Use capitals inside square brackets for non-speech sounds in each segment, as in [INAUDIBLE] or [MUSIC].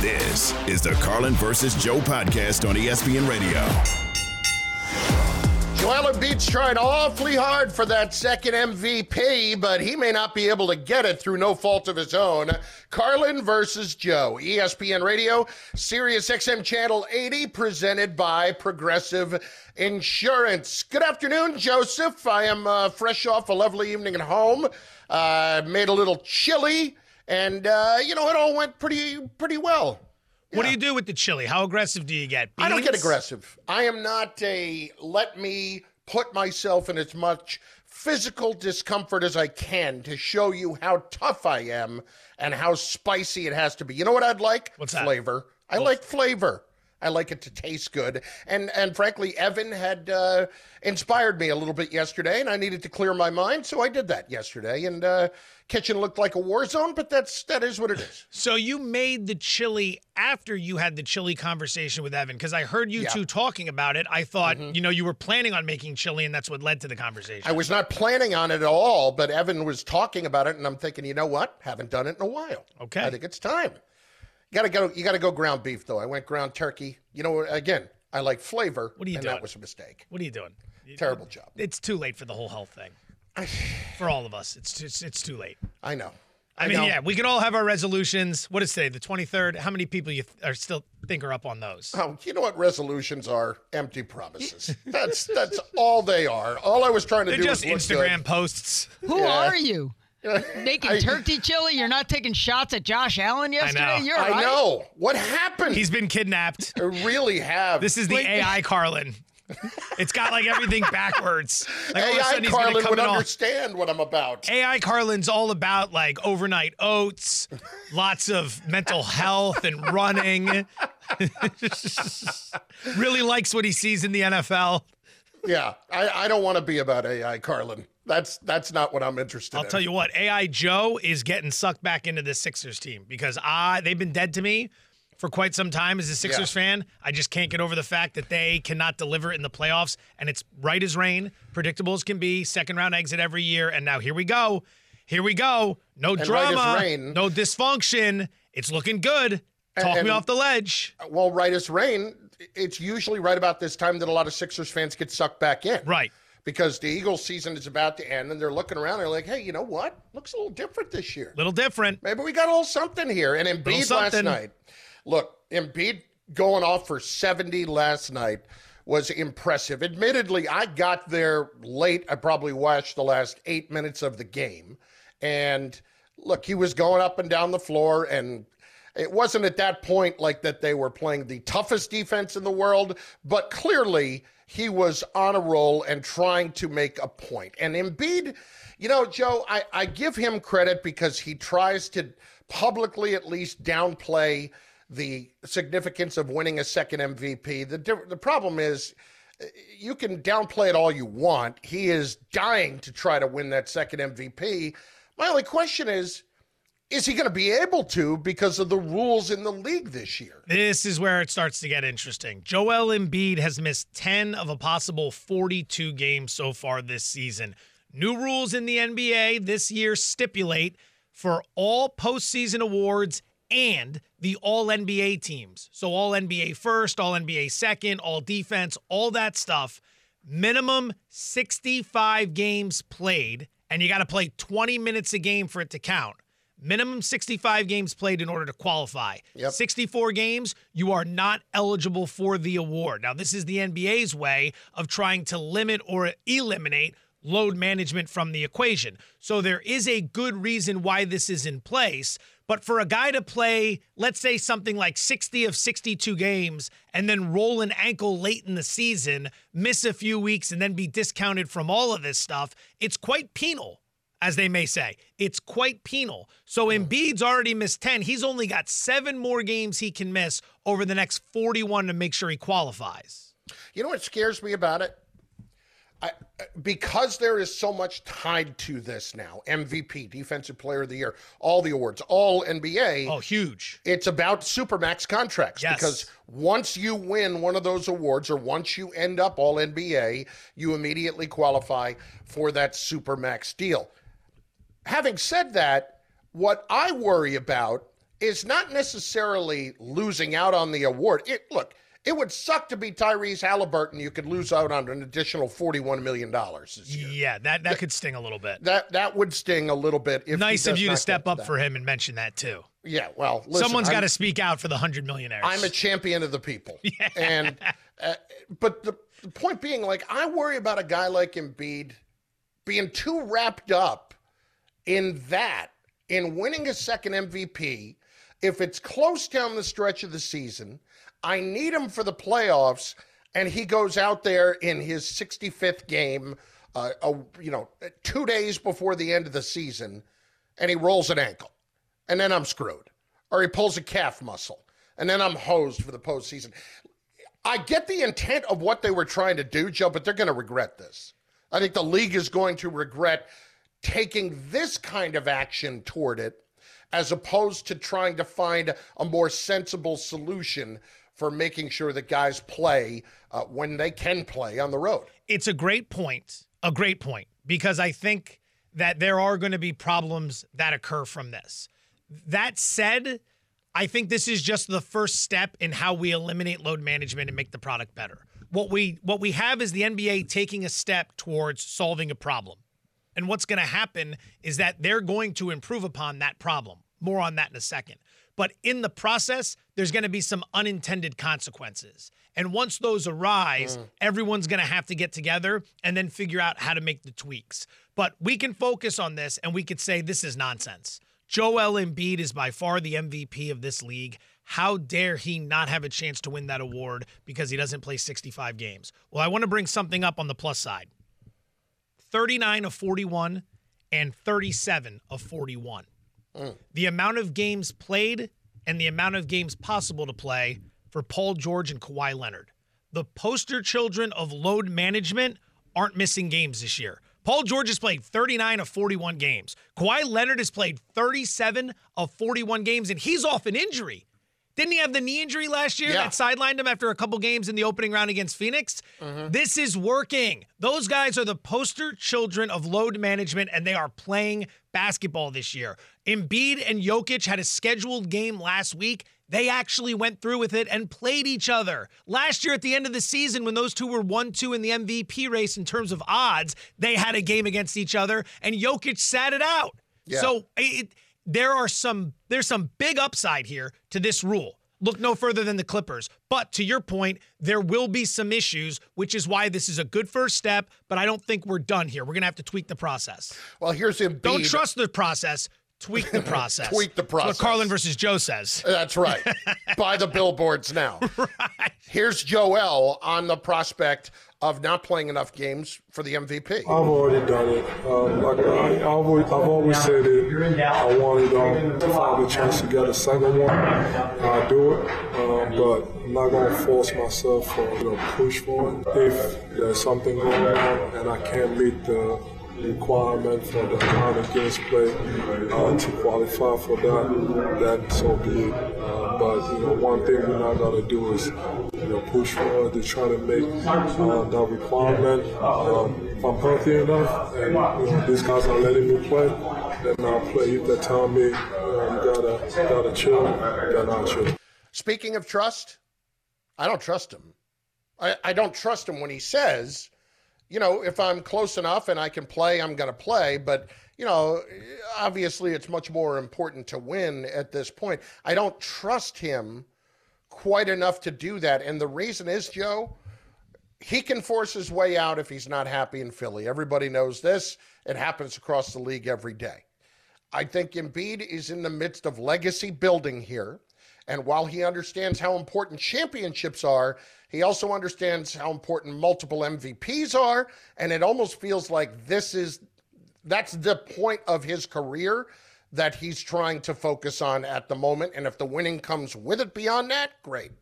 This is the Carlin versus Joe podcast on ESPN Radio. Joel Embiid's trying awfully hard for that second MVP, but he may not be able to get it through no fault of his own. Carlin versus Joe, ESPN Radio, Sirius XM Channel 80, presented by Progressive Insurance. Good afternoon, Joseph. I am uh, fresh off a lovely evening at home. Uh, made a little chili, and uh, you know it all went pretty pretty well. What do you do with the chili? How aggressive do you get? I don't get aggressive. I am not a let me put myself in as much physical discomfort as I can to show you how tough I am and how spicy it has to be. You know what I'd like? What's that? Flavor. I like flavor. I like it to taste good. And and frankly, Evan had uh, inspired me a little bit yesterday, and I needed to clear my mind, so I did that yesterday. And uh, kitchen looked like a war zone, but that's that is what it is. So you made the chili after you had the chili conversation with Evan because I heard you Yeah. Mm-hmm. two talking about it. I thought, you know, you were planning on making chili and that's what led to the conversation. I was not planning on it at all, but Evan was talking about it, and I'm thinking, you know what? Haven't done it in a while. Okay. I think it's time. You gotta go. You gotta go ground beef though. I went ground turkey. You know, again, I like flavor. What are you and doing? That was a mistake. what are you doing? Terrible job. It's too late for the whole health thing. [SIGHS] for all of us, it's it's, it's too late. I know. I, mean, know. yeah, we can all have our resolutions. What is today? The 23rd. How many people you th- are still think are up on those? Oh, you know what resolutions are? Empty promises. [LAUGHS] That's that's all they are. All I was trying to They're do just was look Instagram posts. Who Yeah. are you? Good. [LAUGHS] Making I- turkey chili? You're not taking shots at Josh Allen yesterday? know. You're I right. know what happened. He's been kidnapped. I really have. This is the Wait. AI Carlin. It's got like everything backwards. Like all of a AI sudden he's Carlin come would in all- understand what I'm about. AI Carlin's all about like overnight oats, lots of mental health and running. [LAUGHS] really likes what he sees in the NFL. Yeah, I, I don't want to be about AI Carlin. That's that's not what I'm interested in. I'll in. tell you what, AI Joe is getting sucked back into the Sixers team because I they've been dead to me for quite some time as a Sixers fan. I just can't get over the fact that they cannot deliver in the playoffs and it's right as rain, predictable as can be, second round exit every year and now here we go. Here we go. No right as drama, rain. no dysfunction. It's looking good. Talk and- me off the ledge. Well, right as rain, it's usually right about this time that a lot of Sixers fans get sucked back in. Right. Because the Eagles season is about to end and they're looking around. They're like, hey, you know what? Looks a little different this year. A Little different. Maybe we got a little something here. And Embiid last night. Look, Embiid going off for 70 last night was impressive. Admittedly, I got there late. I probably watched the last eight minutes of the game. And look, he was going up and down the floor and it wasn't at that point like that they were playing the toughest defense in the world, but clearly he was on a roll and trying to make a point. And Embiid, you know, Joe, I, I give him credit because he tries to publicly at least downplay the significance of winning a second MVP. The the problem is uh, you can downplay it all you want. He is dying to try to win that second MVP. My only question is is he going to be able to because of the rules in the league this year? This is where it starts to get interesting. Joel Embiid has missed 10 of a possible 42 games so far this season. New rules in the NBA this year stipulate for all postseason awards and the all NBA teams. So, all NBA first, all NBA second, all defense, all that stuff. Minimum 65 games played, and you got to play 20 minutes a game for it to count. Minimum 65 games played in order to qualify. Yep. 64 games, you are not eligible for the award. Now, this is the NBA's way of trying to limit or eliminate load management from the equation. So there is a good reason why this is in place. But for a guy to play, let's say something like 60 of 62 games and then roll an ankle late in the season, miss a few weeks, and then be discounted from all of this stuff, it's quite penal. As they may say. It's quite penal. So Embiid's already missed 10. He's only got seven more games he can miss over the next 41 to make sure he qualifies. You know what scares me about it? I, because there is so much tied to this now MVP, Defensive Player of the Year, all the awards, all NBA. Oh, huge. It's about Supermax contracts Yes. because once you win one of those awards or once you end up all NBA, you immediately qualify for that Supermax deal. Having said that, what I worry about is not necessarily losing out on the award. It look, it would suck to be Tyrese Halliburton. You could lose out on an additional forty-one million dollars. Yeah, that, that could sting a little bit. That that would sting a little bit. If Nice of you to step up that. for him and mention that too. Yeah, well, listen, Someone's got to speak out for the 100 millionaires. I'm a champion of the people. [LAUGHS] yeah. And uh, but the, the point being, like, I worry about a guy like Embiid being too wrapped up in that, in winning a second MVP. If it's close down the stretch of the season, I need him for the playoffs, and he goes out there in his 65th game, uh, a, you know, two days before the end of the season, and he rolls an ankle, and then I'm screwed, or he pulls a calf muscle, and then I'm hosed for the postseason. I get the intent of what they were trying to do, Joe, but they're going to regret this. I think the league is going to regret taking this kind of action toward it as opposed to trying to find a more sensible solution for making sure that guys play uh, when they can play on the road. it's a great point, a great point, because I think that there are going to be problems that occur from this. That said, I think this is just the first step in how we eliminate load management and make the product better. What we what we have is the NBA taking a step towards solving a problem. And what's going to happen is that they're going to improve upon that problem. More on that in a second. But in the process, there's going to be some unintended consequences. And once those arise, mm. everyone's going to have to get together and then figure out how to make the tweaks. But we can focus on this and we could say this is nonsense. Joel Embiid is by far the MVP of this league. How dare he not have a chance to win that award because he doesn't play 65 games? Well, I want to bring something up on the plus side. 39 of 41 and 37 of 41. The amount of games played and the amount of games possible to play for Paul George and Kawhi Leonard. The poster children of load management aren't missing games this year. Paul George has played 39 of 41 games. Kawhi Leonard has played 37 of 41 games, and he's off an injury. Didn't he have the knee injury last year Yeah. that sidelined him after a couple games in the opening round against Phoenix? Mm-hmm. This is working. Those guys are the poster children of load management, and they are playing basketball this year. Embiid and Jokic had a scheduled game last week. They actually went through with it and played each other. Last year, at the end of the season, when those two were 1 2 in the MVP race in terms of odds, they had a game against each other, and Jokic sat it out. Yeah. So it, there are some there's some big upside here to this rule. Look no further than the Clippers. But to your point, there will be some issues, which is why this is a good first step. But I don't think we're done here. We're gonna have to tweak the process. Well, here's Embiid. Don't trust the process. Tweak the [LAUGHS] process. Tweak the That's what. Carlin versus Joe says. That's right. [LAUGHS] Buy the billboards now. [LAUGHS] right. Here's Joel on the prospect of not playing enough games for the MVP. I've already done it. Um, like I, I've, always, I've always said it. I wanted um, to find a chance to get a second one. I'll do it, uh, but I'm not gonna force myself or you know push for it. If there's something going on and I can't meet the requirement for the amount of games played uh, to qualify for that, then so be it. Uh, but you know, one thing we're not gonna do is you know push forward to try to make uh, that requirement. Um, if I'm healthy enough and you know these guys are letting me play, then I'll play. If they tell me you, know, you gotta gotta chill, then I'll chill. Speaking of trust, I don't trust him. I, I don't trust him when he says, you know, if I'm close enough and I can play, I'm going to play. But, you know, obviously it's much more important to win at this point. I don't trust him quite enough to do that. And the reason is, Joe, he can force his way out if he's not happy in Philly. Everybody knows this. It happens across the league every day. I think Embiid is in the midst of legacy building here. And while he understands how important championships are, he also understands how important multiple MVPs are. And it almost feels like this is That's the point of his career that he's trying to focus on at the moment. And if the winning comes with it beyond that, great.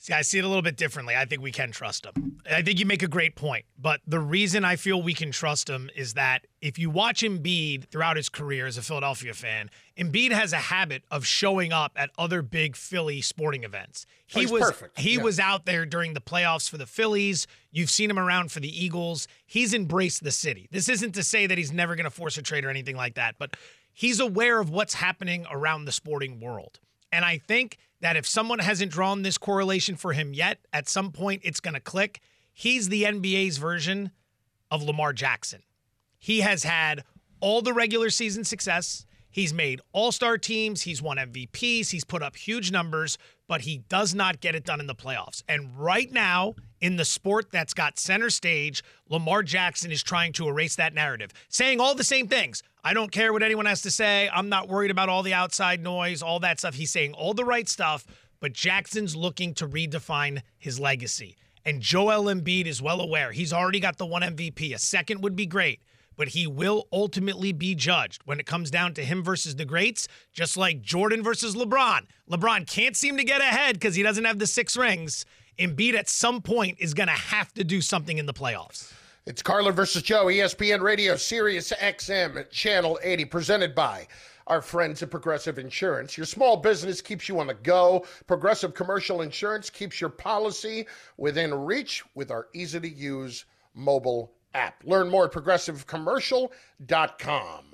See, I see it a little bit differently. I think we can trust him. I think you make a great point. But the reason I feel we can trust him is that if you watch Embiid throughout his career as a Philadelphia fan, Embiid has a habit of showing up at other big Philly sporting events. He oh, was perfect. he yeah. was out there during the playoffs for the Phillies. You've seen him around for the Eagles. He's embraced the city. This isn't to say that he's never going to force a trade or anything like that, but he's aware of what's happening around the sporting world. And I think that if someone hasn't drawn this correlation for him yet, at some point it's going to click. He's the NBA's version of Lamar Jackson. He has had all the regular season success. He's made all star teams. He's won MVPs. He's put up huge numbers, but he does not get it done in the playoffs. And right now, in the sport that's got center stage, Lamar Jackson is trying to erase that narrative, saying all the same things. I don't care what anyone has to say. I'm not worried about all the outside noise, all that stuff. He's saying all the right stuff, but Jackson's looking to redefine his legacy. And Joel Embiid is well aware. He's already got the one MVP. A second would be great, but he will ultimately be judged when it comes down to him versus the greats, just like Jordan versus LeBron. LeBron can't seem to get ahead because he doesn't have the six rings. Embiid at some point is going to have to do something in the playoffs. It's Carlin versus Joe, ESPN Radio, Sirius XM, Channel 80, presented by our friends at Progressive Insurance. Your small business keeps you on the go. Progressive Commercial Insurance keeps your policy within reach with our easy to use mobile app. Learn more at progressivecommercial.com.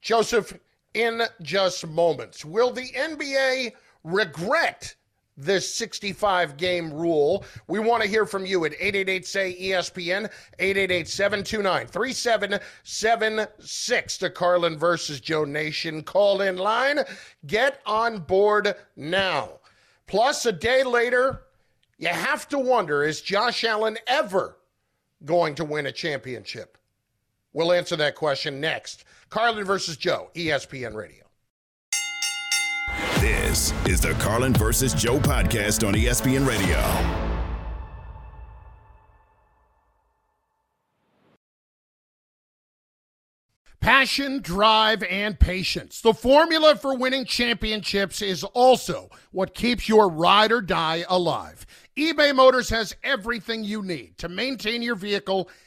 Joseph, in just moments, will the NBA regret? This 65 game rule. We want to hear from you at 888 say ESPN 888 729 3776 to Carlin versus Joe Nation call in line. Get on board now. Plus, a day later, you have to wonder is Josh Allen ever going to win a championship? We'll answer that question next. Carlin versus Joe, ESPN Radio. This is the Carlin versus Joe podcast on ESPN Radio. Passion, drive, and patience. The formula for winning championships is also what keeps your ride or die alive. eBay Motors has everything you need to maintain your vehicle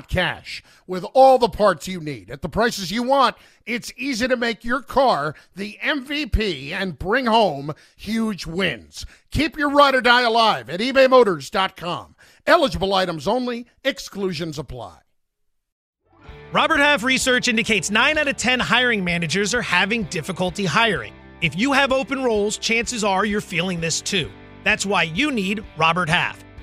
cash. With all the parts you need at the prices you want, it's easy to make your car the MVP and bring home huge wins. Keep your ride or die alive at ebaymotors.com. Eligible items only, exclusions apply. Robert Half research indicates 9 out of 10 hiring managers are having difficulty hiring. If you have open roles, chances are you're feeling this too. That's why you need Robert Half.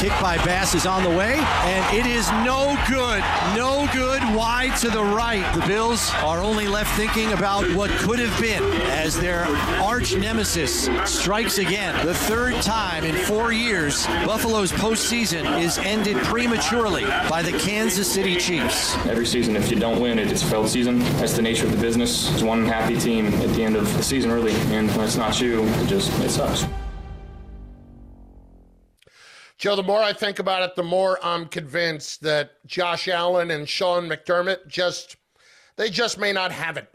Kick by Bass is on the way, and it is no good. No good wide to the right. The Bills are only left thinking about what could have been as their arch nemesis strikes again. The third time in four years, Buffalo's postseason is ended prematurely by the Kansas City Chiefs. Every season, if you don't win, it's a failed season. That's the nature of the business. It's one happy team at the end of the season, really. And when it's not you, it just it sucks. Joe, the more I think about it, the more I'm convinced that Josh Allen and Sean McDermott just they just may not have it.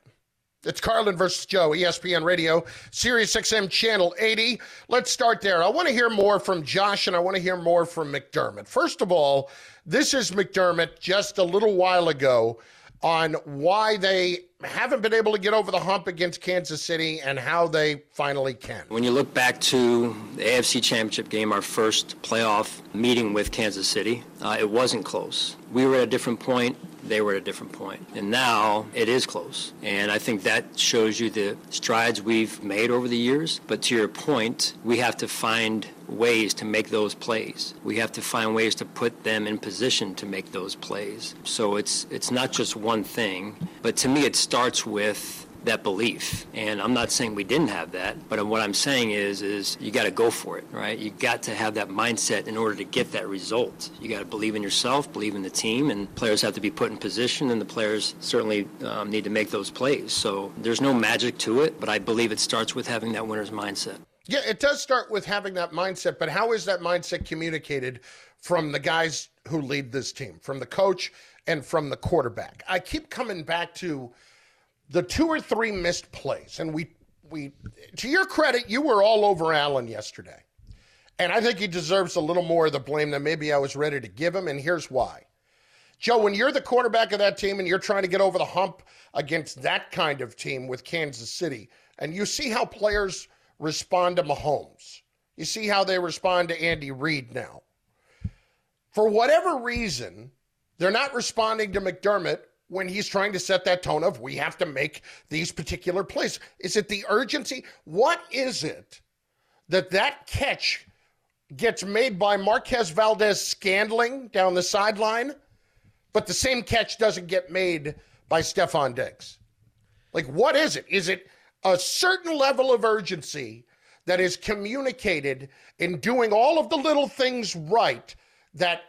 It's Carlin versus Joe, ESPN Radio, Sirius XM Channel 80. Let's start there. I want to hear more from Josh and I want to hear more from McDermott. First of all, this is McDermott just a little while ago on why they haven't been able to get over the hump against Kansas City and how they finally can. When you look back to the AFC Championship game, our first playoff meeting with Kansas City, uh, it wasn't close. We were at a different point they were at a different point. And now it is close. And I think that shows you the strides we've made over the years. But to your point, we have to find ways to make those plays. We have to find ways to put them in position to make those plays. So it's it's not just one thing, but to me it starts with that belief. And I'm not saying we didn't have that, but what I'm saying is, is you got to go for it, right? You got to have that mindset in order to get that result. You got to believe in yourself, believe in the team, and players have to be put in position, and the players certainly um, need to make those plays. So there's no magic to it, but I believe it starts with having that winner's mindset. Yeah, it does start with having that mindset, but how is that mindset communicated from the guys who lead this team, from the coach and from the quarterback? I keep coming back to the two or three missed plays, and we we to your credit, you were all over Allen yesterday. And I think he deserves a little more of the blame than maybe I was ready to give him, and here's why. Joe, when you're the quarterback of that team and you're trying to get over the hump against that kind of team with Kansas City, and you see how players respond to Mahomes, you see how they respond to Andy Reid now. For whatever reason, they're not responding to McDermott when he's trying to set that tone of we have to make these particular plays? Is it the urgency? What is it that that catch gets made by Marquez Valdes-Scantling down the sideline, but the same catch doesn't get made by Stefon Diggs? Like, what is it? Is it a certain level of urgency that is communicated in doing all of the little things right that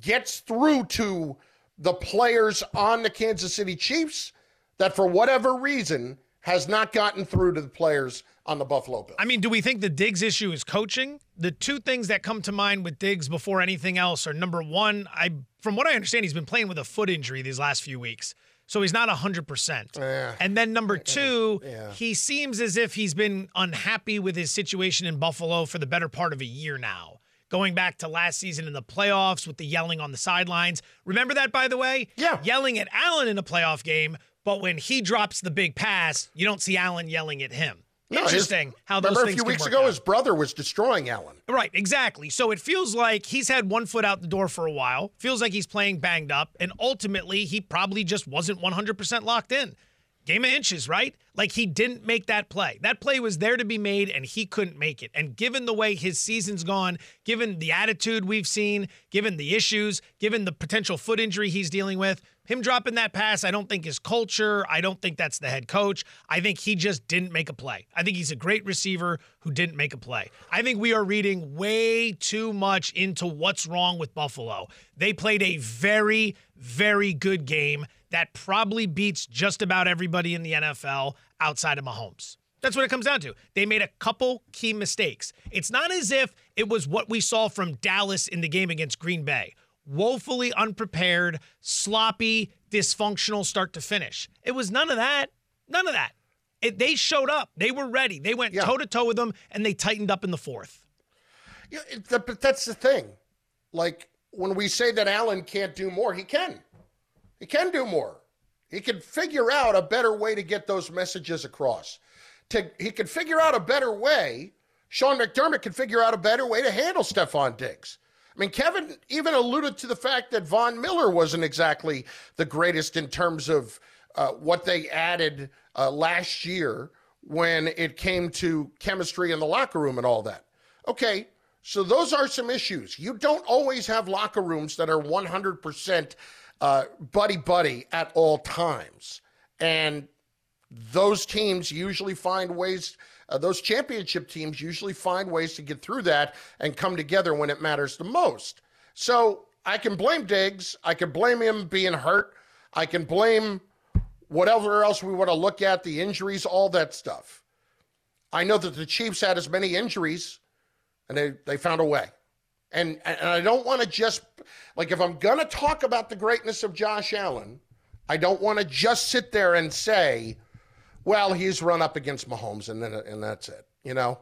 gets through to the players on the Kansas City Chiefs that, for whatever reason, has not gotten through to the players on the Buffalo Bills. I mean, do we think the Diggs issue is coaching? The two things that come to mind with Diggs before anything else are number one, I from what I understand, he's been playing with a foot injury these last few weeks. So he's not 100%. Yeah. And then number two, yeah. he seems as if he's been unhappy with his situation in Buffalo for the better part of a year now going back to last season in the playoffs with the yelling on the sidelines. Remember that, by the way? Yeah. Yelling at Allen in a playoff game, but when he drops the big pass, you don't see Allen yelling at him. No, Interesting his, how those remember things. a few weeks ago, out. his brother was destroying Allen. Right, exactly. So it feels like he's had one foot out the door for a while. Feels like he's playing banged up, and ultimately he probably just wasn't 100% locked in game of inches, right? Like he didn't make that play. That play was there to be made and he couldn't make it. And given the way his season's gone, given the attitude we've seen, given the issues, given the potential foot injury he's dealing with, him dropping that pass, I don't think is culture. I don't think that's the head coach. I think he just didn't make a play. I think he's a great receiver who didn't make a play. I think we are reading way too much into what's wrong with Buffalo. They played a very, very good game that probably beats just about everybody in the NFL outside of Mahomes. That's what it comes down to. They made a couple key mistakes. It's not as if it was what we saw from Dallas in the game against Green Bay woefully unprepared, sloppy, dysfunctional start to finish. It was none of that. None of that. It, they showed up. They were ready. They went toe to toe with them, and they tightened up in the fourth. Yeah, but that's the thing. Like when we say that Allen can't do more, he can. He can do more. He can figure out a better way to get those messages across. To, he can figure out a better way. Sean McDermott can figure out a better way to handle Stefon Diggs. I mean, Kevin even alluded to the fact that Von Miller wasn't exactly the greatest in terms of uh, what they added uh, last year when it came to chemistry in the locker room and all that. Okay, so those are some issues. You don't always have locker rooms that are 100% uh, buddy buddy at all times. And those teams usually find ways, uh, those championship teams usually find ways to get through that and come together when it matters the most. So I can blame Diggs. I can blame him being hurt. I can blame whatever else we want to look at, the injuries, all that stuff. I know that the Chiefs had as many injuries and they, they found a way. And, and I don't want to just, like, if I'm going to talk about the greatness of Josh Allen, I don't want to just sit there and say, Well, he's run up against Mahomes, and then and that's it. You know,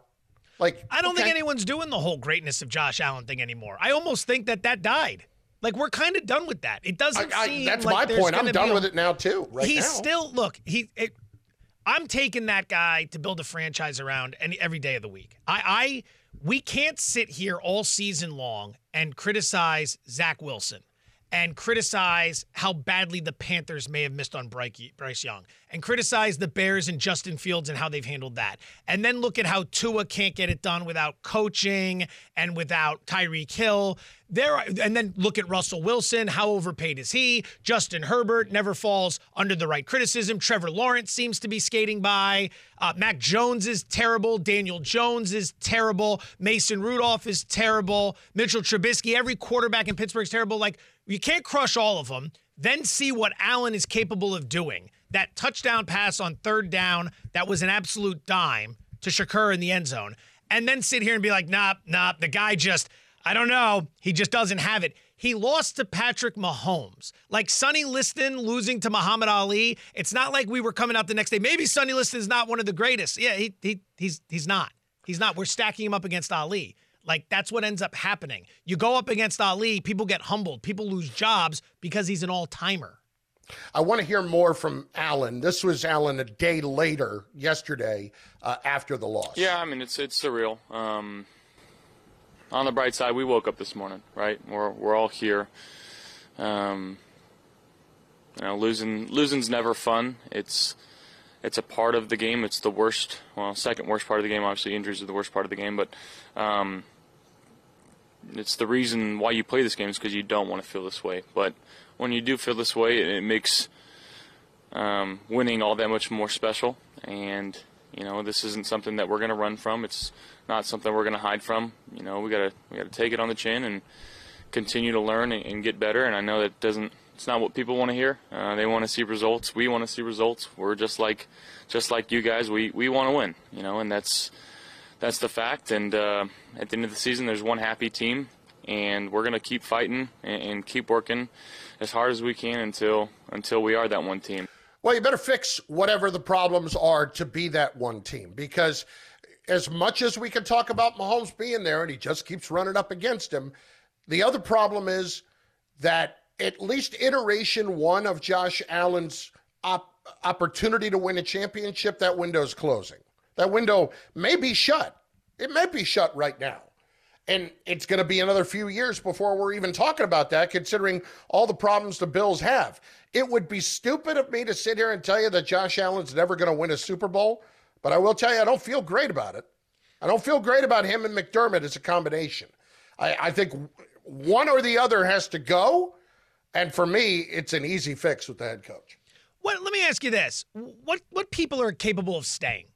like I don't okay. think anyone's doing the whole greatness of Josh Allen thing anymore. I almost think that that died. Like we're kind of done with that. It doesn't I, I, seem that's like my point. I'm done a- with it now too. Right he's now. still look. He. It, I'm taking that guy to build a franchise around any every day of the week. I. I we can't sit here all season long and criticize Zach Wilson and criticize how badly the Panthers may have missed on Bryce Young and criticize the Bears and Justin Fields and how they've handled that. And then look at how Tua can't get it done without coaching and without Tyreek Hill. There are, and then look at Russell Wilson. How overpaid is he? Justin Herbert never falls under the right criticism. Trevor Lawrence seems to be skating by. Uh, Mac Jones is terrible. Daniel Jones is terrible. Mason Rudolph is terrible. Mitchell Trubisky, every quarterback in Pittsburgh is terrible. Like you can't crush all of them. Then see what Allen is capable of doing. That touchdown pass on third down, that was an absolute dime to Shakir in the end zone. And then sit here and be like, nah, nah, the guy just, I don't know, he just doesn't have it. He lost to Patrick Mahomes. Like Sonny Liston losing to Muhammad Ali, it's not like we were coming out the next day. Maybe Sonny Liston's not one of the greatest. Yeah, he, he he's he's not. He's not. We're stacking him up against Ali. Like that's what ends up happening. You go up against Ali, people get humbled, people lose jobs because he's an all-timer. I want to hear more from Allen. This was Allen a day later, yesterday, uh, after the loss. Yeah, I mean it's it's surreal. Um, on the bright side, we woke up this morning, right? We're we're all here. Um, you know, losing losing's never fun. It's it's a part of the game. It's the worst, well, second worst part of the game. Obviously, injuries are the worst part of the game, but um, it's the reason why you play this game is because you don't want to feel this way. But when you do feel this way, it, it makes um, winning all that much more special. And you know, this isn't something that we're going to run from. It's not something we're going to hide from. You know, we gotta we gotta take it on the chin and continue to learn and, and get better. And I know that doesn't. It's not what people want to hear. Uh, they want to see results. We want to see results. We're just like, just like you guys. We we want to win. You know, and that's that's the fact. And uh, at the end of the season, there's one happy team, and we're gonna keep fighting and, and keep working as hard as we can until until we are that one team. Well, you better fix whatever the problems are to be that one team because as much as we can talk about Mahomes being there and he just keeps running up against him, the other problem is that at least iteration one of Josh Allen's op- opportunity to win a championship, that window's closing. That window may be shut. It may be shut right now. And it's going to be another few years before we're even talking about that, considering all the problems the Bills have. It would be stupid of me to sit here and tell you that Josh Allen's never going to win a Super Bowl, but I will tell you, I don't feel great about it. I don't feel great about him and McDermott as a combination. I, I think one or the other has to go. And for me, it's an easy fix with the head coach. What, let me ask you this: what what people are capable of staying?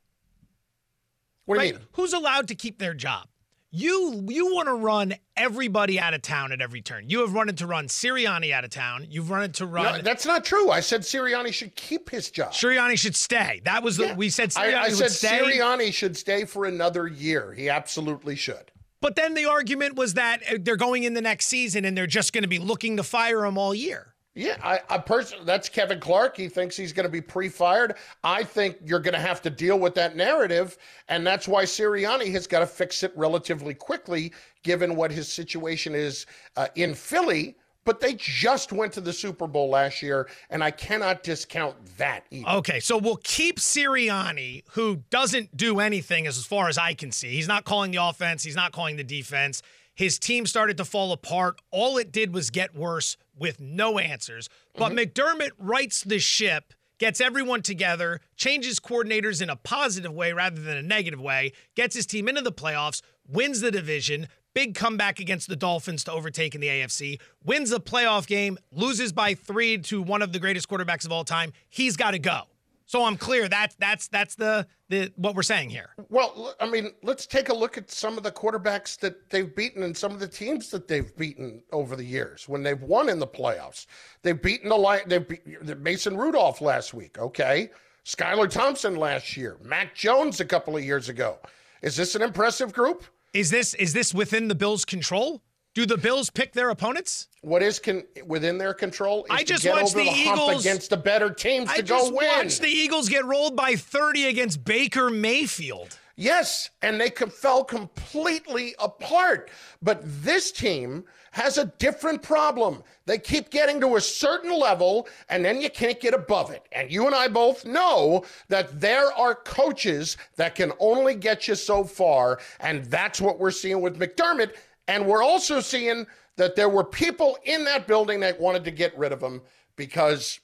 What do right? you mean? Who's allowed to keep their job? You you want to run everybody out of town at every turn. You have run it to run Sirianni out of town. You've run it to run. No, that's not true. I said Sirianni should keep his job. Sirianni should stay. That was the Yeah. we said Sirianni I, I said stay. Sirianni should stay for another year. He absolutely should. But then the argument was that uh, they're going in the next season and they're just going to be looking to fire him all year. Yeah, I, I person that's Kevin Clark. He thinks he's going to be pre-fired. I think you're going to have to deal with that narrative, and that's why Sirianni has got to fix it relatively quickly, given what his situation is uh, in Philly. But they just went to the Super Bowl last year, and I cannot discount that either. Okay, so we'll keep Sirianni, who doesn't do anything as far as I can see. He's not calling the offense, he's not calling the defense. His team started to fall apart. All it did was get worse with no answers. But mm-hmm. McDermott rights the ship, gets everyone together, changes coordinators in a positive way rather than a negative way, gets his team into the playoffs, wins the division, big comeback against the Dolphins to overtake in the AFC, wins a playoff game, loses by three to one of the greatest quarterbacks of all time. He's got to go. So I'm clear that's that's that's the the what we're saying here. Well, I mean, let's take a look at some of the quarterbacks that they've beaten and some of the teams that they've beaten over the years when they've won in the playoffs. They've beaten the Lion, they've beat Mason Rudolph last week, okay? Skylar Thompson last year, Mac Jones a couple of years ago. Is this an impressive group? Is this is this within the Bills' control? Do the Bills pick their opponents? What is con- within their control? I just watched over the, the Eagles against the better teams I to go win. I just watched the Eagles get rolled by 30 against Baker Mayfield. Yes, and they com- fell completely apart. But this team has a different problem. They keep getting to a certain level, and then you can't get above it. And you and I both know that there are coaches that can only get you so far, and that's what we're seeing with McDermott. And we're also seeing that there were people in that building that wanted to get rid of him because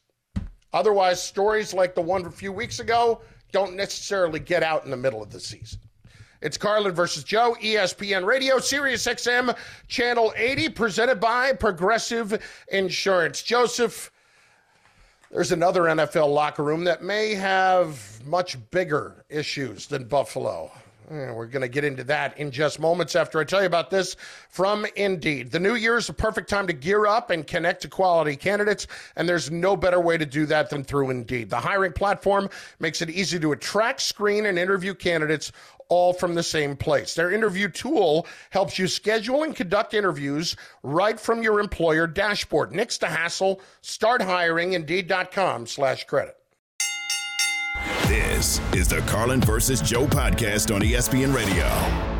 otherwise, stories like the one a few weeks ago don't necessarily get out in the middle of the season. It's Carlin versus Joe, ESPN Radio, Sirius XM, Channel 80, presented by Progressive Insurance. Joseph, there's another NFL locker room that may have much bigger issues than Buffalo. Eh, We're going to get into that in just moments after I tell you about this from Indeed. The new year is the perfect time to gear up and connect to quality candidates, and there's no better way to do that than through Indeed. The hiring platform makes it easy to attract, screen, and interview candidates all from the same place. Their interview tool helps you schedule and conduct interviews right from your employer dashboard. Nix the hassle. Start hiring. Indeed.com slash credit. Is the Carlin versus Joe podcast on ESPN Radio.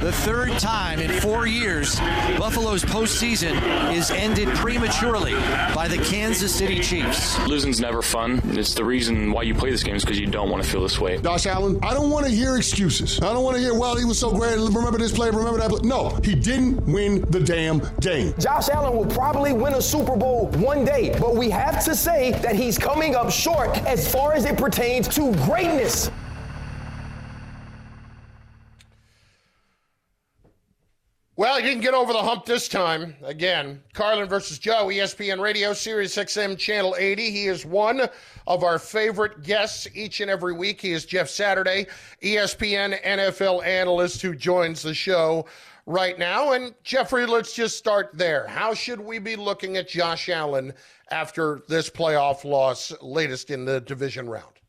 The third time in four years, Buffalo's postseason is ended prematurely by the Kansas City Chiefs. Losing's never fun. It's the reason why you play this game is because you don't want to feel this way. Josh Allen, I don't want to hear excuses. I don't want to hear, well, he was so great. Remember this play, remember that play. No, he didn't win the damn game. Josh Allen will probably win a Super Bowl one day, but we have to say that he's coming up short as far as it pertains to greatness. Well, he didn't get over the hump this time. Again, Carlin versus Joe, ESPN Radio, Sirius XM Channel 80. He is one of our favorite guests each and every week. He is Jeff Saturday, ESPN NFL analyst who joins the show right now. And Jeffrey, let's just start there. How should we be looking at Josh Allen after this playoff loss, latest in the division round?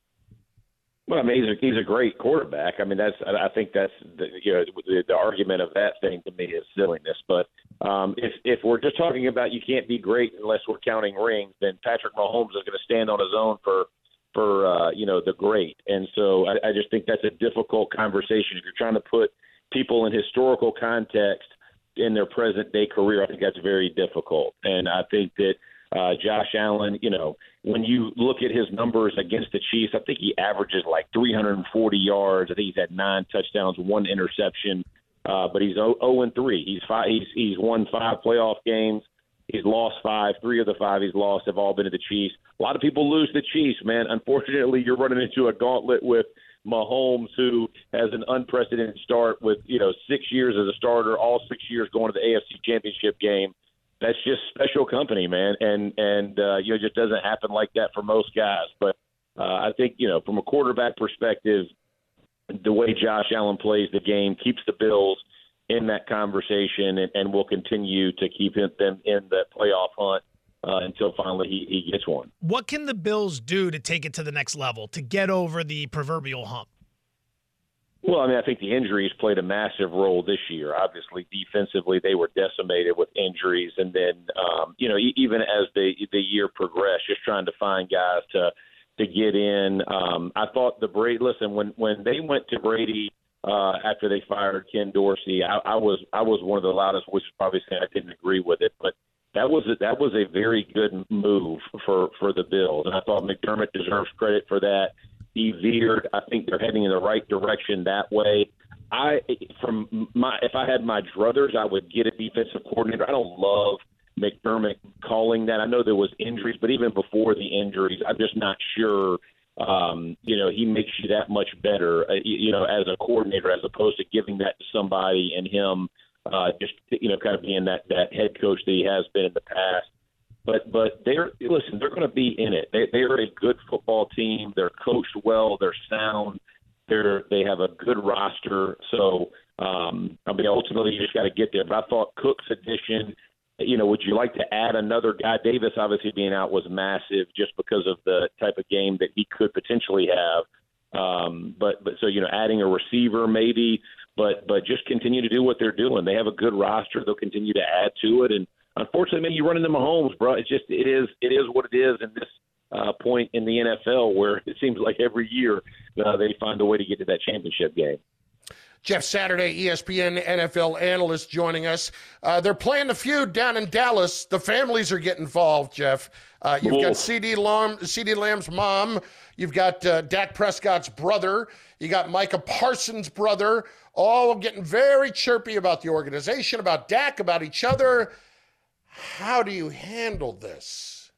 Well, I mean, he's a, he's a great quarterback. I mean, that's I think that's the, you know the, the argument of that thing to me is silliness. But um, if if we're just talking about you can't be great unless we're counting rings, then Patrick Mahomes is going to stand on his own for for uh, you know the great. And so I, I just think that's a difficult conversation if you're trying to put people in historical context in their present day career. I think that's very difficult. And I think that uh, Josh Allen, you know, when you look at his numbers against the Chiefs, I think he averages like 340 yards. I think he's had nine touchdowns, one interception. Uh, but he's 0 and 3. He's five. He's he's won five playoff games. He's lost five. Three of the five he's lost have all been to the Chiefs. A lot of people lose the Chiefs, man. Unfortunately, you're running into a gauntlet with Mahomes, who has an unprecedented start with you know six years as a starter, all six years going to the AFC Championship game that's just special company, man, and and uh, you know it just doesn't happen like that for most guys. But uh, I think you know from a quarterback perspective, the way Josh Allen plays the game keeps the Bills in that conversation, and, and will continue to keep them in the playoff hunt uh, until finally he, he gets one. What can the Bills do to take it to the next level, to get over the proverbial hump? Well, I mean, I think the injuries played a massive role this year. Obviously, defensively, they were decimated with injuries, and then um, you know, even as the the year progressed, just trying to find guys to to get in. Um, I thought the Brady. Listen, when when they went to Brady uh, after they fired Ken Dorsey, I, I was I was one of the loudest voices, probably saying I didn't agree with it, but that was a, that was a very good move for for the Bills, and I thought McDermott deserves credit for that. He veered. I think they're heading in the right direction that way. I from my if I had my druthers, I would get a defensive coordinator. I don't love McDermott calling that. I know there was injuries, but even before the injuries, I'm just not sure. Um, you know, he makes you that much better. Uh, you, you know, as a coordinator, as opposed to giving that to somebody and him uh, just you know, kind of being that that head coach that he has been in the past. But but they're listen, they're going to be in it. They they are a good football team. They're coached well. They're sound. They're they have a good roster. So um, I mean, ultimately, you just got to get there. But I thought Cook's addition. You know, would you like to add another guy? Davis obviously being out was massive just because of the type of game that he could potentially have. Um, but but so you know, adding a receiver maybe but but just continue to do what they're doing. They have a good roster. They'll continue to add to it. And unfortunately, man, you run into Mahomes, bro. It's just it is it is what it is in this uh, point in the NFL where it seems like every year uh, they find a way to get to that championship game. Jeff Saturday, ESPN NFL analyst, joining us. Uh, they're playing the feud down in Dallas. The families are getting involved, Jeff. Uh, you've got CeeDee, Lamb, CeeDee Lamb's mom. You've got uh, Dak Prescott's brother. You got Micah Parsons' brother all getting very chirpy about the organization, about Dak, about each other. How do you handle this?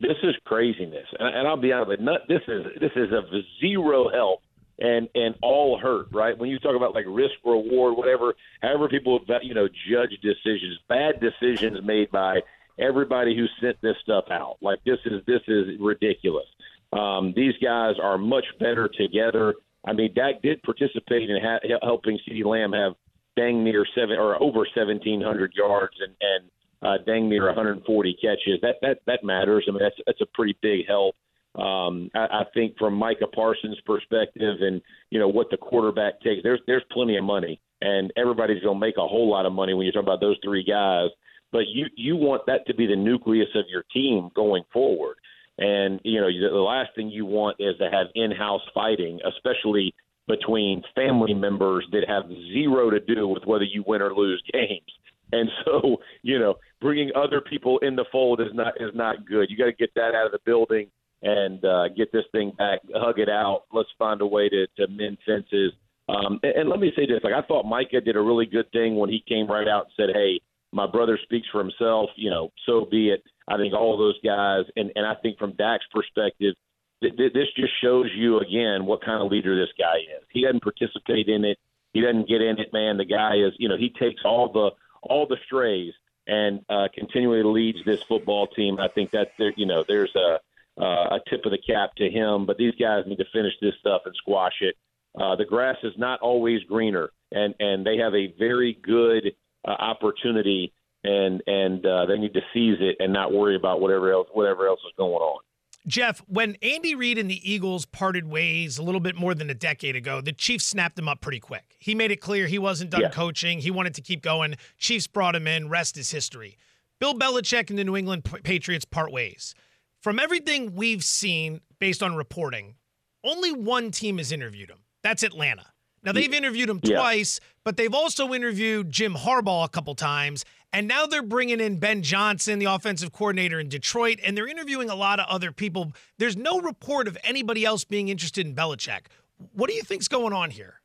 This is craziness, and, and I'll be honest. Not, this is this is of zero help and and all hurt. Right when you talk about like risk reward, whatever, however people you know judge decisions, bad decisions made by everybody who sent this stuff out. Like this is this is ridiculous. Um, these guys are much better together. I mean, Dak did participate in ha- helping CeeDee Lamb have dang near seven or over 1,700 yards and and uh, dang near 140 catches. That that that matters. I mean, that's that's a pretty big help. Um, I, I think from Micah Parsons' perspective, and you know what the quarterback takes. There's there's plenty of money, and everybody's going to make a whole lot of money when you talk about those three guys. But you you want that to be the nucleus of your team going forward. And you know, the last thing you want is to have in-house fighting, especially between family members that have zero to do with whether you win or lose [LAUGHS] games. And [LAUGHS] so, you know, bringing other people in the fold is not is not good. You got to get that out of the building and uh, get this thing back, hug it out. Let's find a way to, to mend fences. Um, and, and let me say this: like I thought Micah did a really good thing when he came right out and said, "Hey, my brother speaks for himself. You know, so be it." I think all those guys, and, and I think from Dak's perspective, th- th- this just shows you again what kind of leader this guy is. He doesn't participate in it. He doesn't get in it, man. The guy is, you know, he takes all the all the strays and uh, continually leads this football team. I think that there, you know, there's a uh, a tip of the cap to him. But these guys need to finish this stuff and squash it. Uh, the grass is not always greener, and and they have a very good uh, opportunity and and uh, they need to seize it and not worry about whatever else whatever else is going on. Jeff, when Andy Reid and the Eagles parted ways a little bit more than a decade ago, the Chiefs snapped him up pretty quick. He made it clear he wasn't done yeah. coaching. He wanted to keep going. Chiefs brought him in. Rest is history. Bill Belichick and the New England Patriots part ways. From everything we've seen based on reporting, only one team has interviewed him. That's Atlanta. Now they've interviewed him yeah. twice, but they've also interviewed Jim Harbaugh a couple times, and now they're bringing in Ben Johnson, the offensive coordinator in Detroit, and they're interviewing a lot of other people. There's no report of anybody else being interested in Belichick. What do you think's going on here?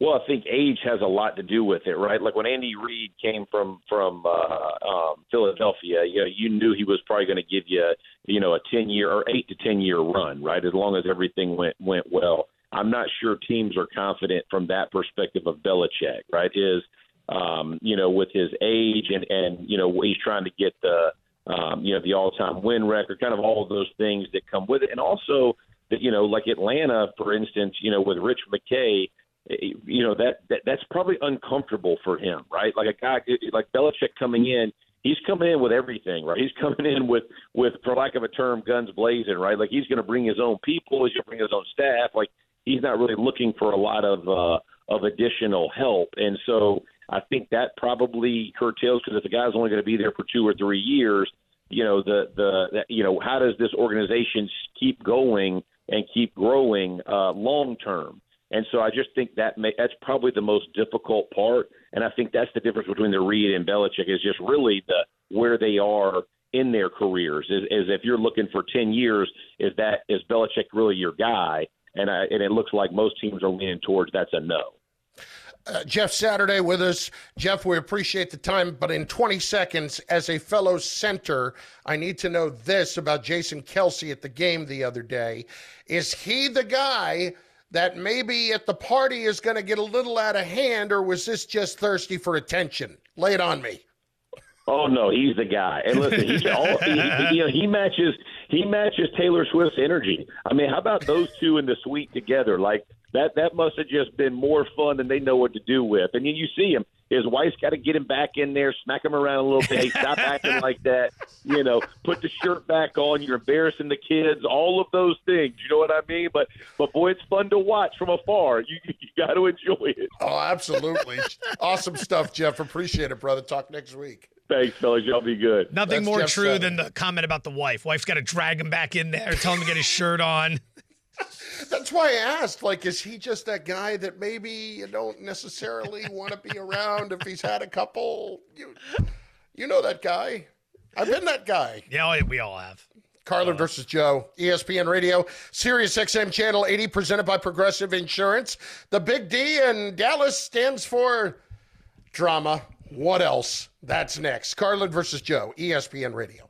Well, I think age has a lot to do with it, right? Like when Andy Reid came from from uh, um, Philadelphia, you know, you knew he was probably going to give you, you know, a ten year or eight to ten year run, right? As long as everything went went well. I'm not sure teams are confident from that perspective of Belichick, right? Is um, you know, with his age and and you know he's trying to get the um, you know the all-time win record, kind of all of those things that come with it, and also that you know like Atlanta, for instance, you know with Rich McKay, eh, you know that, that that's probably uncomfortable for him, right? Like a guy like Belichick coming in, he's coming in with everything, right? He's [LAUGHS] coming in with with for lack of a term, guns blazing, right? Like he's going to bring his own people, he's going to bring his own staff, like he's not really looking for a lot of uh, of additional help, and so I think that probably curtails because if the guy's only going to be there for two or three years, you know the the, you know how does this organization keep going and keep growing uh, long term? And so I just think that may, that's probably the most difficult part, and I think that's the difference between the Reid and Belichick is just really the where they are in their careers. Is, is if you're looking for ten years, is that is Belichick really your guy? And I, and it looks like most teams are leaning towards that's a no. Uh, Jeff Saturday with us. Jeff, we appreciate the time, but in 20 seconds, as a fellow center, I need to know this about Jason Kelce at the game the other day. Is he the guy that maybe at the party is going to get a little out of hand, or was this just thirsty for attention? Lay it on me. Oh no, he's the guy. And listen, he's all, he, he, you know, he matches he matches Taylor Swift's energy. I mean, how about those two in the suite together? Like that that must have just been more fun than they know what to do with. And then you see him, his wife's got to get him back in there, smack him around a little bit. Hey, stop acting [LAUGHS] like that. You know, put the shirt back on. You're embarrassing the kids. All of those things. You know what I mean? But but boy, it's fun to watch from afar. You [LAUGHS] you got to enjoy it. Oh, absolutely. awesome stuff, Jeff. Appreciate it, brother. Talk next week. Thanks, fellas. Y'all be good. Nothing That's more Jeff true than the comment about the wife. Wife's got to drag him back in there, tell him to get his shirt on. [LAUGHS] That's why I asked, like, is he just that guy that maybe you don't necessarily want to be around if he's had a couple? You, you know that guy. I've been that guy. Yeah, oh, we all have. Carlin uh, versus Joe, ESPN Radio, Sirius XM Channel 80, presented by Progressive Insurance. The Big D in Dallas stands for drama. What else? That's next. Carlin versus Joe, ESPN Radio.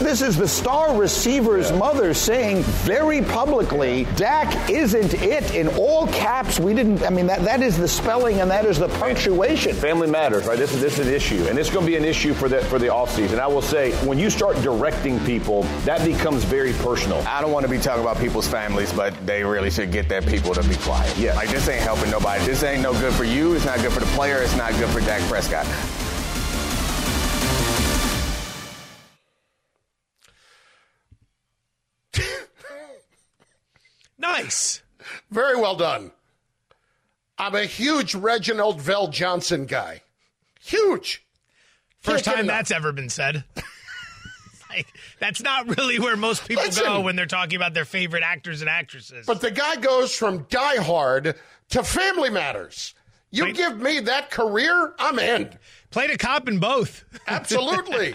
This is the star receiver's yeah. mother saying very publicly, Dak isn't it in all caps. We didn't, I mean, that, that is the spelling and that is the punctuation. Family matters, right? This is, this is an issue, and it's going to be an issue for the, for the offseason. I will say, when you start directing people, that becomes very personal. I don't want to be talking about people's families, but they really should get their people to be quiet. Yeah. Like, this ain't helping nobody. This ain't no good for you. It's not good for the player. It's not good for Dak Prescott. Nice. Very well done. I'm a huge Reginald VelJohnson guy. Huge. First time that's ever been said. [LAUGHS] like, that's not really where most people Listen, go when they're talking about their favorite actors and actresses. But the guy goes from Die Hard to Family Matters. You Played, give me that career, I'm in. Played a cop in both. [LAUGHS] Absolutely.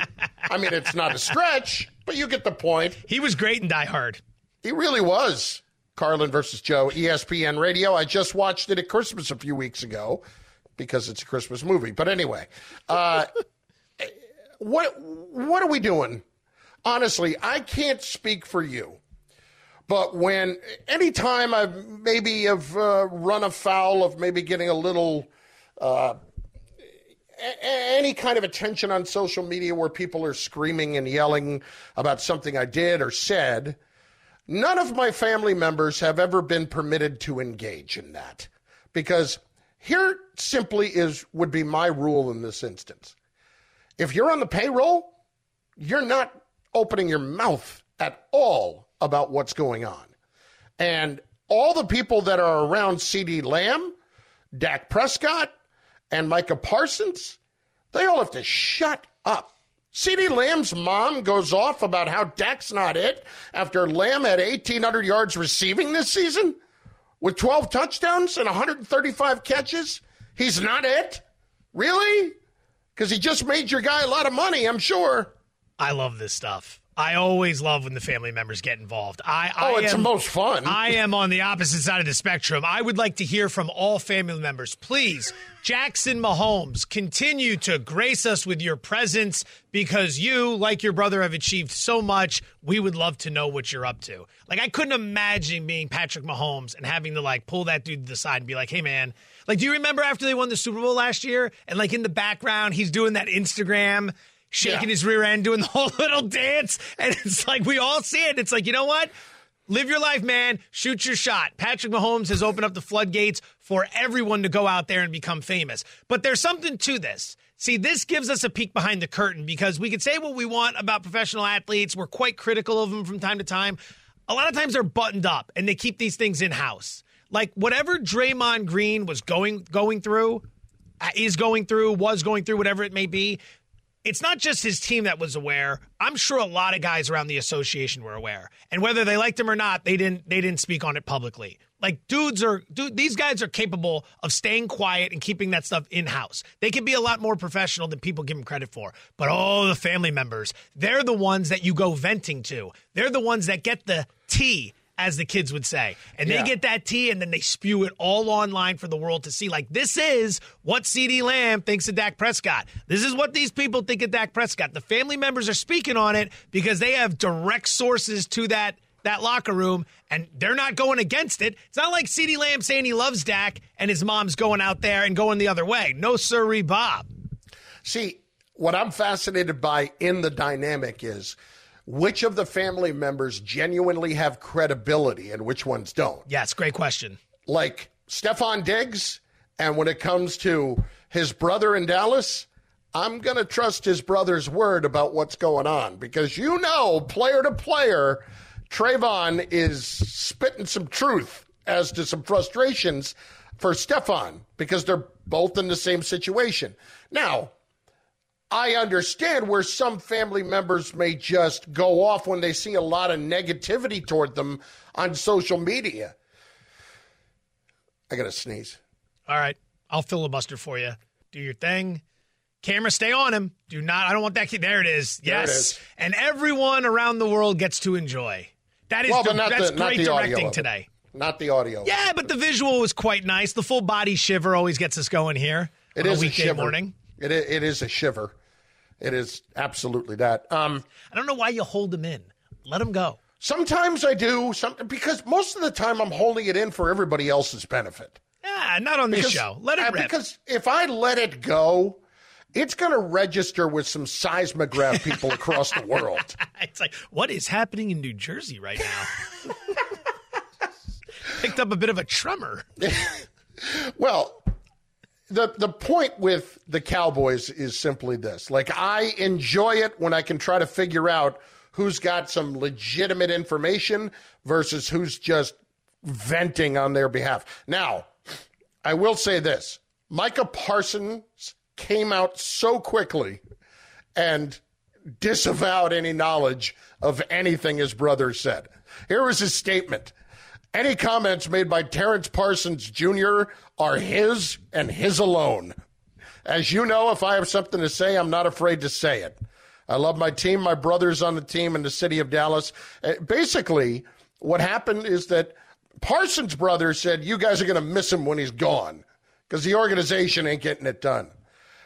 I mean, it's not a stretch, but you get the point. He was great in Die Hard. He really was. Carlin versus Joe, ESPN Radio. I just watched it at Christmas a few weeks ago because it's a Christmas movie. But anyway, uh, [LAUGHS] what what are we doing? Honestly, I can't speak for you. But when anytime I maybe have uh, run afoul of maybe getting a little uh, any kind of attention on social media where people are screaming and yelling about something I did or said, None of my family members have ever been permitted to engage in that. because here simply is would be my rule in this instance. If you're on the payroll, you're not opening your mouth at all about what's going on. And all the people that are around CeeDee Lamb, Dak Prescott, and Micah Parsons, they all have to shut up. CeeDee Lamb's mom goes off about how Dak's not it after Lamb had 1,800 yards receiving this season with 12 touchdowns and 135 catches. He's not it? Really? Because he just made your guy a lot of money, I'm sure. I love this stuff. I always love when the family members get involved. I, oh, I it's am, the most fun. I am on the opposite side of the spectrum. I would like to hear from all family members. Please, Jackson Mahomes, continue to grace us with your presence because you, like your brother, have achieved so much. We would love to know what you're up to. Like, I couldn't imagine being Patrick Mahomes and having to like pull that dude to the side and be like, hey, man, like, do you remember after they won the Super Bowl last year? And like in the background, he's doing that Instagram shaking Yeah. his rear end, doing the whole [LAUGHS] little dance. And it's like, we all see it. It's like, you know what? Live your life, man. Shoot your shot. Patrick Mahomes has opened up the floodgates for everyone to go out there and become famous. But there's something to this. See, this gives us a peek behind the curtain because we could say what we want about professional athletes. We're quite critical of them from time to time. A lot of times they're buttoned up and they keep these things in house. Like whatever Draymond Green was going going through, uh, is going through, was going through, whatever it may be. It's not just his team that was aware. I'm sure a lot of guys around the association were aware, and whether they liked him or not, they didn't. They didn't speak on it publicly. Like dudes are, dude, these guys are capable of staying quiet and keeping that stuff in house. They can be a lot more professional than people give them credit for. But oh, the family members, they're the ones that you go venting to. They're the ones that get the tea as the kids would say. And they get that tea and then they spew it all online for the world to see. Like, this is what CeeDee Lamb thinks of Dak Prescott. This is what these people think of Dak Prescott. The family members are speaking on it because they have direct sources to that. That locker room, and they're not going against it. It's not like CeeDee Lamb saying he loves Dak and his mom's going out there and going the other way. No, sirree, Bob. See, what I'm fascinated by in the dynamic is which of the family members genuinely have credibility and which ones don't. Yes, great question. Like Stefon Diggs, and when it comes to his brother in Dallas, I'm going to trust his brother's word about what's going on because you know, player to player, Trevon is spitting some truth as to some frustrations for Stefon because they're both in the same situation. Now, I understand where some family members may just go off when they see a lot of negativity toward them on social media. I got to sneeze. All right, I'll filibuster for you. Do your thing. Camera, stay on him. Do not. I don't want that kid. There it is. Yes, is. and everyone around the world gets to enjoy. That is Well, not that's the- not great the directing today. Not the audio. Yeah, but the visual was quite nice. The full body shiver always gets us going here It on is a weekday shiver. morning. It it is a shiver. It is absolutely that. Um, I don't know why you hold him in. Let him go. Sometimes I do, some, because most of the time I'm holding it in for everybody else's benefit. Yeah, not on this Because- show. Let it uh. Because if I let it go, it's going to register with some seismograph people across the world. [LAUGHS] it's like, what is happening in New Jersey right now? [LAUGHS] Picked up a bit of a tremor. [LAUGHS] Well, the the point with the Cowboys is simply this. Like I enjoy it when I can try to figure out who's got some legitimate information versus who's just venting on their behalf. Now, I will say this. Micah Parsons came out so quickly and disavowed any knowledge of anything his brother said. Here was his statement. Any comments made by Terrence Parsons Jr. are his and his alone. As you know, if I have something to say, I'm not afraid to say it. I love my team, my brothers on the team in the city of Dallas. Uh, Basically, what happened is that Parsons' brother said, You guys are going to miss him when he's gone because the organization ain't getting it done.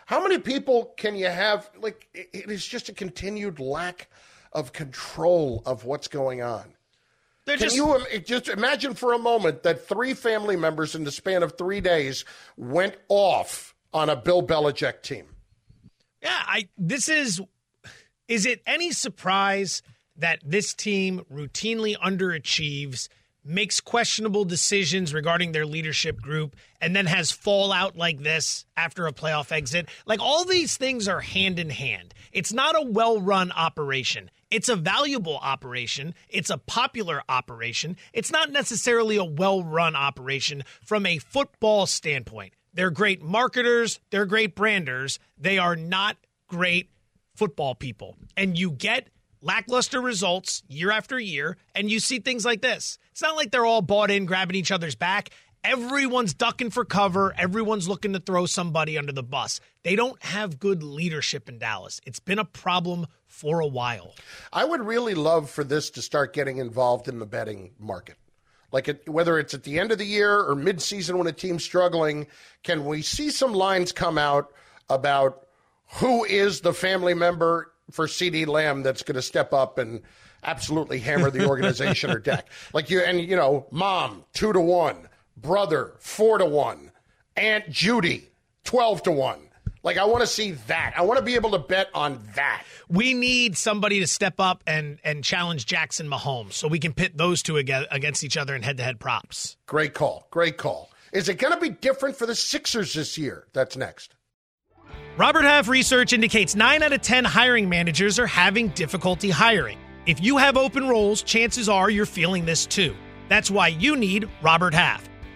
How many people can you have? Like, it- it is just a continued lack of control of what's going on. They're Can just- you just imagine for a moment that three family members in the span of three days went off on a Bill Belichick team? Yeah, I this is is it any surprise that this team routinely underachieves makes questionable decisions regarding their leadership group and then has fallout like this after a playoff exit. Like all these things are hand in hand. It's not a well run operation. It's a valuable operation. It's a popular operation. It's not necessarily a well run operation from a football standpoint. They're great marketers, they're great branders. They are not great football people. And you get lackluster results year after year, and you see things like this. It's not like they're all bought in, grabbing each other's back. Everyone's ducking for cover. Everyone's looking to throw somebody under the bus. They don't have good leadership in Dallas. It's been a problem for a while. I would really love for this to start getting involved in the betting market. Like it, whether it's at the end of the year or midseason when a team's struggling, can we see some lines come out about who is the family member for CeeDee Lamb that's going to step up and absolutely hammer the [LAUGHS] organization or Dak. Like you and you know, mom two to one, brother four to one, Aunt Judy twelve to one. Like I want to see that. I want to be able to bet on that. We need somebody to step up and and challenge Jackson Mahomes so we can pit those two against each other in head-to-head props. Great call. Great call. Is it going to be different for the Sixers this year? That's next. Robert Half research indicates 9 out of 10 hiring managers are having difficulty hiring. If you have open roles, chances are you're feeling this too. That's why you need Robert Half.